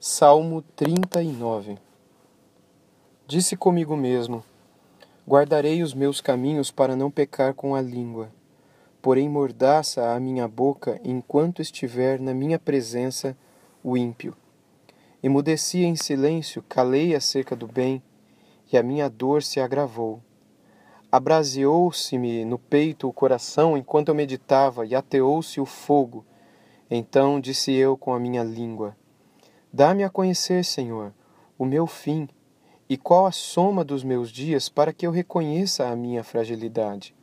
Salmo 39 Disse comigo mesmo: Guardarei os meus caminhos para não pecar com a língua. Porém, mordaça a minha boca enquanto estiver na minha presença o ímpio. Emudeci em silêncio, calei acerca do bem, e a minha dor se agravou. Abraseou-se-me no peito o coração enquanto eu meditava, e ateou-se o fogo. Então disse eu com a minha língua: Dá-me a conhecer, Senhor, o meu fim e qual a soma dos meus dias para que eu reconheça a minha fragilidade.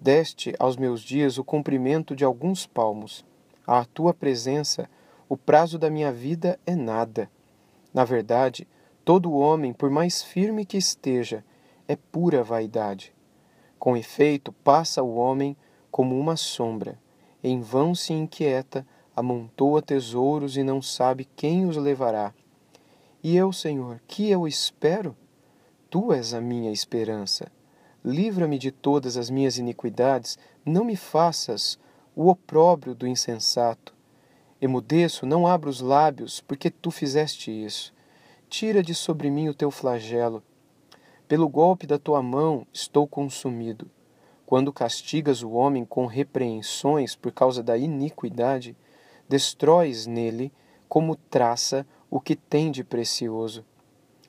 Deste aos meus dias o comprimento de alguns palmos. À tua presença, o prazo da minha vida é nada. Na verdade, todo homem, por mais firme que esteja, é pura vaidade. Com efeito, passa o homem como uma sombra. Em vão se inquieta, amontoa tesouros e não sabe quem os levará. E eu, Senhor, que eu espero? Tu és a minha esperança. Livra-me de todas as minhas iniquidades, não me faças o opróbrio do insensato. Emudeço, não abro os lábios, porque tu fizeste isso. Tira de sobre mim o teu flagelo. Pelo golpe da tua mão estou consumido. Quando castigas o homem com repreensões por causa da iniquidade, destróis nele, como traça, o que tem de precioso.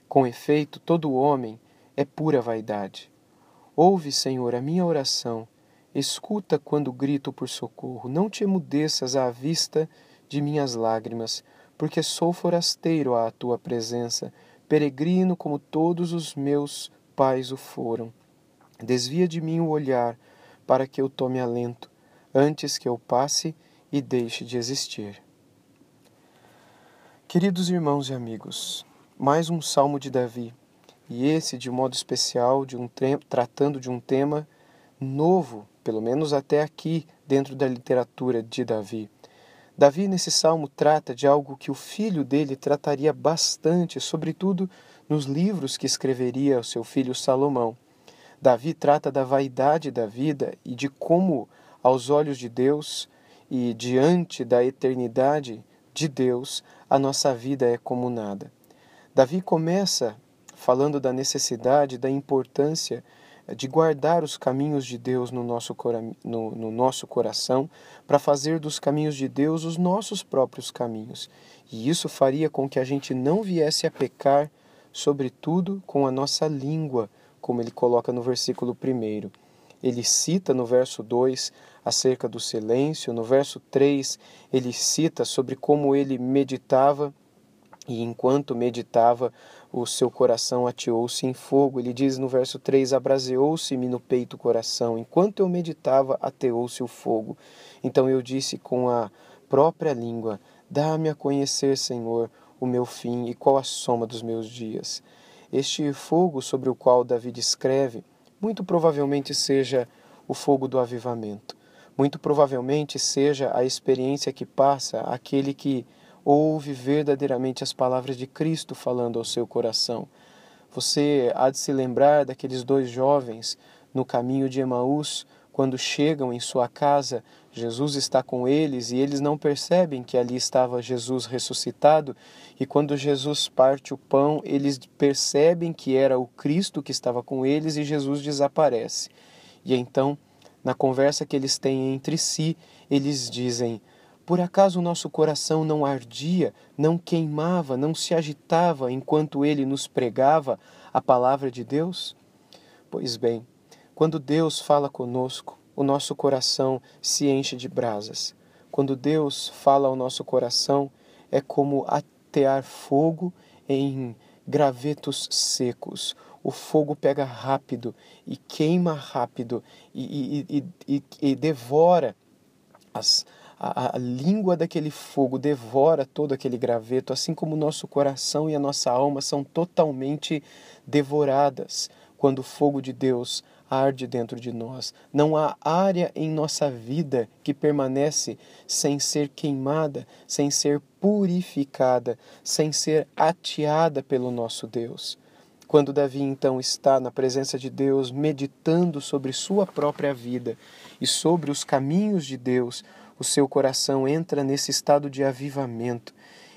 Com efeito, todo homem é pura vaidade. Ouve, Senhor, a minha oração. Escuta quando grito por socorro. Não te emudeças à vista de minhas lágrimas, porque sou forasteiro à tua presença, peregrino como todos os meus pais o foram. Desvia de mim o olhar, para que eu tome alento, antes que eu passe e deixe de existir. Queridos irmãos e amigos, mais um salmo de Davi, e esse de modo especial de um tratando de um tema novo, pelo menos até aqui dentro da literatura de Davi. Davi nesse salmo trata de algo que o filho dele trataria bastante, sobretudo nos livros que escreveria ao seu filho Salomão. Davi trata da vaidade da vida e de como, aos olhos de Deus, e diante da eternidade de Deus, a nossa vida é como nada. Davi começa falando da necessidade, da importância de guardar os caminhos de Deus no nosso, no, no nosso coração, para fazer dos caminhos de Deus os nossos próprios caminhos. E isso faria com que a gente não viesse a pecar, sobretudo com a nossa língua, como ele coloca no versículo 1. Ele cita no verso 2 acerca do silêncio. No verso 3, ele cita sobre como ele meditava e enquanto meditava, o seu coração ateou-se em fogo. Ele diz no verso 3: Abraseou-se-me no peito o coração. Enquanto eu meditava, ateou-se o fogo. Então eu disse com a própria língua: Dá-me a conhecer, Senhor, o meu fim e qual a soma dos meus dias. Este fogo sobre o qual Davi escreve, muito provavelmente seja o fogo do avivamento muito provavelmente seja a experiência que passa aquele que ouve verdadeiramente as palavras de Cristo falando ao seu coração. Você há de se lembrar daqueles dois jovens no caminho de Emaús, quando chegam em sua casa, Jesus está com eles e eles não percebem que ali estava Jesus ressuscitado, e quando Jesus parte o pão, eles percebem que era o Cristo que estava com eles e Jesus desaparece. E então na conversa que eles têm entre si, eles dizem: Por acaso o nosso coração não ardia, não queimava, não se agitava enquanto ele nos pregava a palavra de Deus? Pois bem, quando Deus fala conosco, o nosso coração se enche de brasas. Quando Deus fala ao nosso coração, é como atear fogo em gravetos secos o fogo pega rápido e queima rápido e, e, e, e devora as, a, a, língua daquele fogo devora todo aquele graveto, assim como o nosso coração e a nossa alma são totalmente devoradas quando o fogo de Deus arde dentro de nós. Não há área em nossa vida que permanece sem ser queimada, sem ser purificada, sem ser ateada pelo nosso Deus. Quando Davi então está na presença de Deus, meditando sobre sua própria vida e sobre os caminhos de Deus, o seu coração entra nesse estado de avivamento.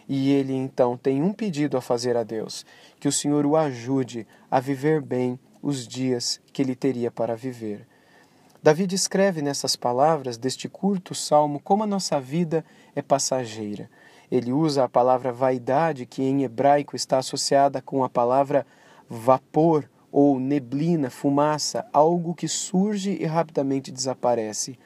E ele então tem um pedido a fazer a Deus: que o Senhor o ajude a viver bem os dias que ele teria para viver. Davi descreve nessas palavras deste curto salmo como a nossa vida é passageira. Ele usa a palavra vaidade, que em hebraico está associada com a palavra vapor ou neblina, fumaça, algo que surge e rapidamente desaparece.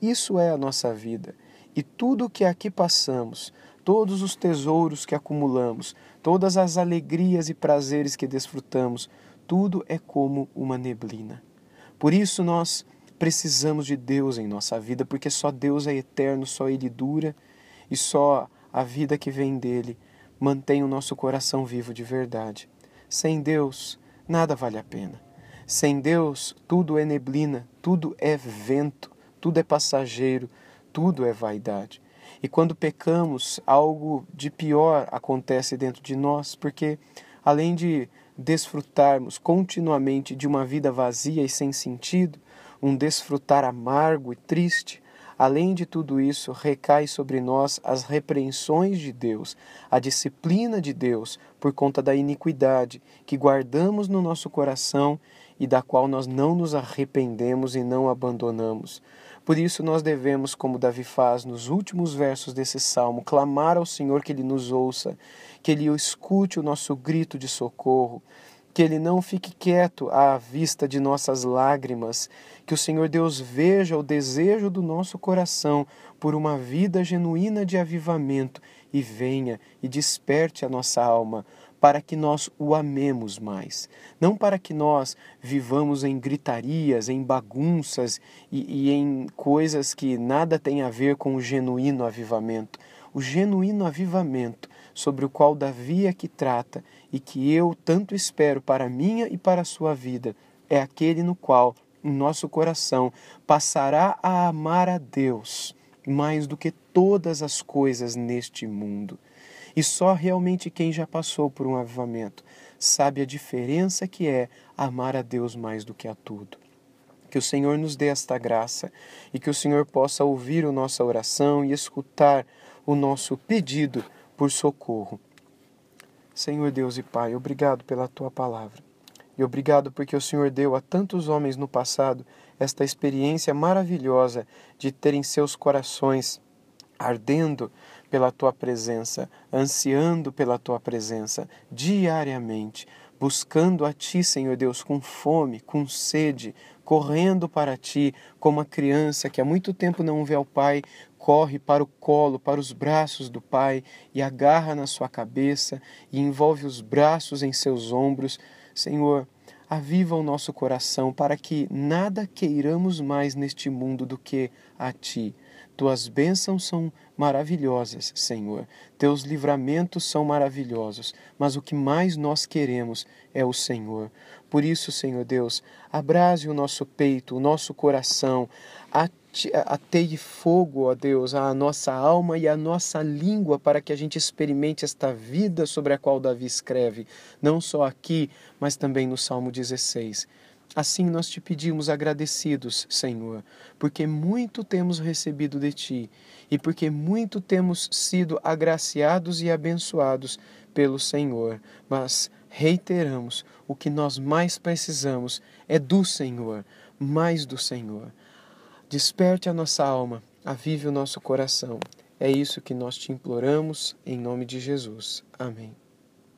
Isso é a nossa vida. E tudo o que aqui passamos, todos os tesouros que acumulamos, todas as alegrias e prazeres que desfrutamos, tudo é como uma neblina. Por isso nós precisamos de Deus em nossa vida, porque só Deus é eterno, só Ele dura e só a vida que vem dele mantém o nosso coração vivo de verdade. Sem Deus, nada vale a pena. Sem Deus, tudo é neblina, tudo é vento, tudo é passageiro, tudo é vaidade. E quando pecamos, algo de pior acontece dentro de nós, porque além de desfrutarmos continuamente de uma vida vazia e sem sentido, um desfrutar amargo e triste, além de tudo isso, recai sobre nós as repreensões de Deus, a disciplina de Deus por conta da iniquidade que guardamos no nosso coração e da qual nós não nos arrependemos e não abandonamos. Por isso nós devemos, como Davi faz nos últimos versos desse salmo, clamar ao Senhor que ele nos ouça, que ele escute o nosso grito de socorro, que ele não fique quieto à vista de nossas lágrimas, que o Senhor Deus veja o desejo do nosso coração por uma vida genuína de avivamento e venha e desperte a nossa alma para que nós o amemos mais, não para que nós vivamos em gritarias, em bagunças e, e em coisas que nada têm a ver com o genuíno avivamento. O genuíno avivamento sobre o qual Davi aqui trata e que eu tanto espero para a minha e para a sua vida é aquele no qual nosso coração passará a amar a Deus mais do que todas as coisas neste mundo. E só realmente quem já passou por um avivamento sabe a diferença que é amar a Deus mais do que a tudo. Que o Senhor nos dê esta graça e que o Senhor possa ouvir a nossa oração e escutar o nosso pedido por socorro. Senhor Deus e Pai, obrigado pela tua palavra. E obrigado porque o Senhor deu a tantos homens no passado esta experiência maravilhosa de terem seus corações ardendo pela tua presença, ansiando pela tua presença diariamente, buscando a ti, Senhor Deus, com fome, com sede, correndo para ti, como a criança que há muito tempo não vê ao Pai, corre para o colo, para os braços do Pai e agarra na sua cabeça e envolve os braços em seus ombros. Senhor, aviva o nosso coração para que nada queiramos mais neste mundo do que a ti. Tuas bênçãos são maravilhosas, Senhor. Teus livramentos são maravilhosos, mas o que mais nós queremos é o Senhor. Por isso, Senhor Deus, abrase o nosso peito, o nosso coração, ateie fogo, ó Deus, à nossa alma e à nossa língua para que a gente experimente esta vida sobre a qual Davi escreve, não só aqui, mas também no Salmo 16. Assim nós te pedimos agradecidos, Senhor, porque muito temos recebido de ti e porque muito temos sido agraciados e abençoados pelo Senhor. Mas reiteramos: o que nós mais precisamos é do Senhor, mais do Senhor. Desperte a nossa alma, avive o nosso coração. É isso que nós te imploramos, em nome de Jesus. Amém.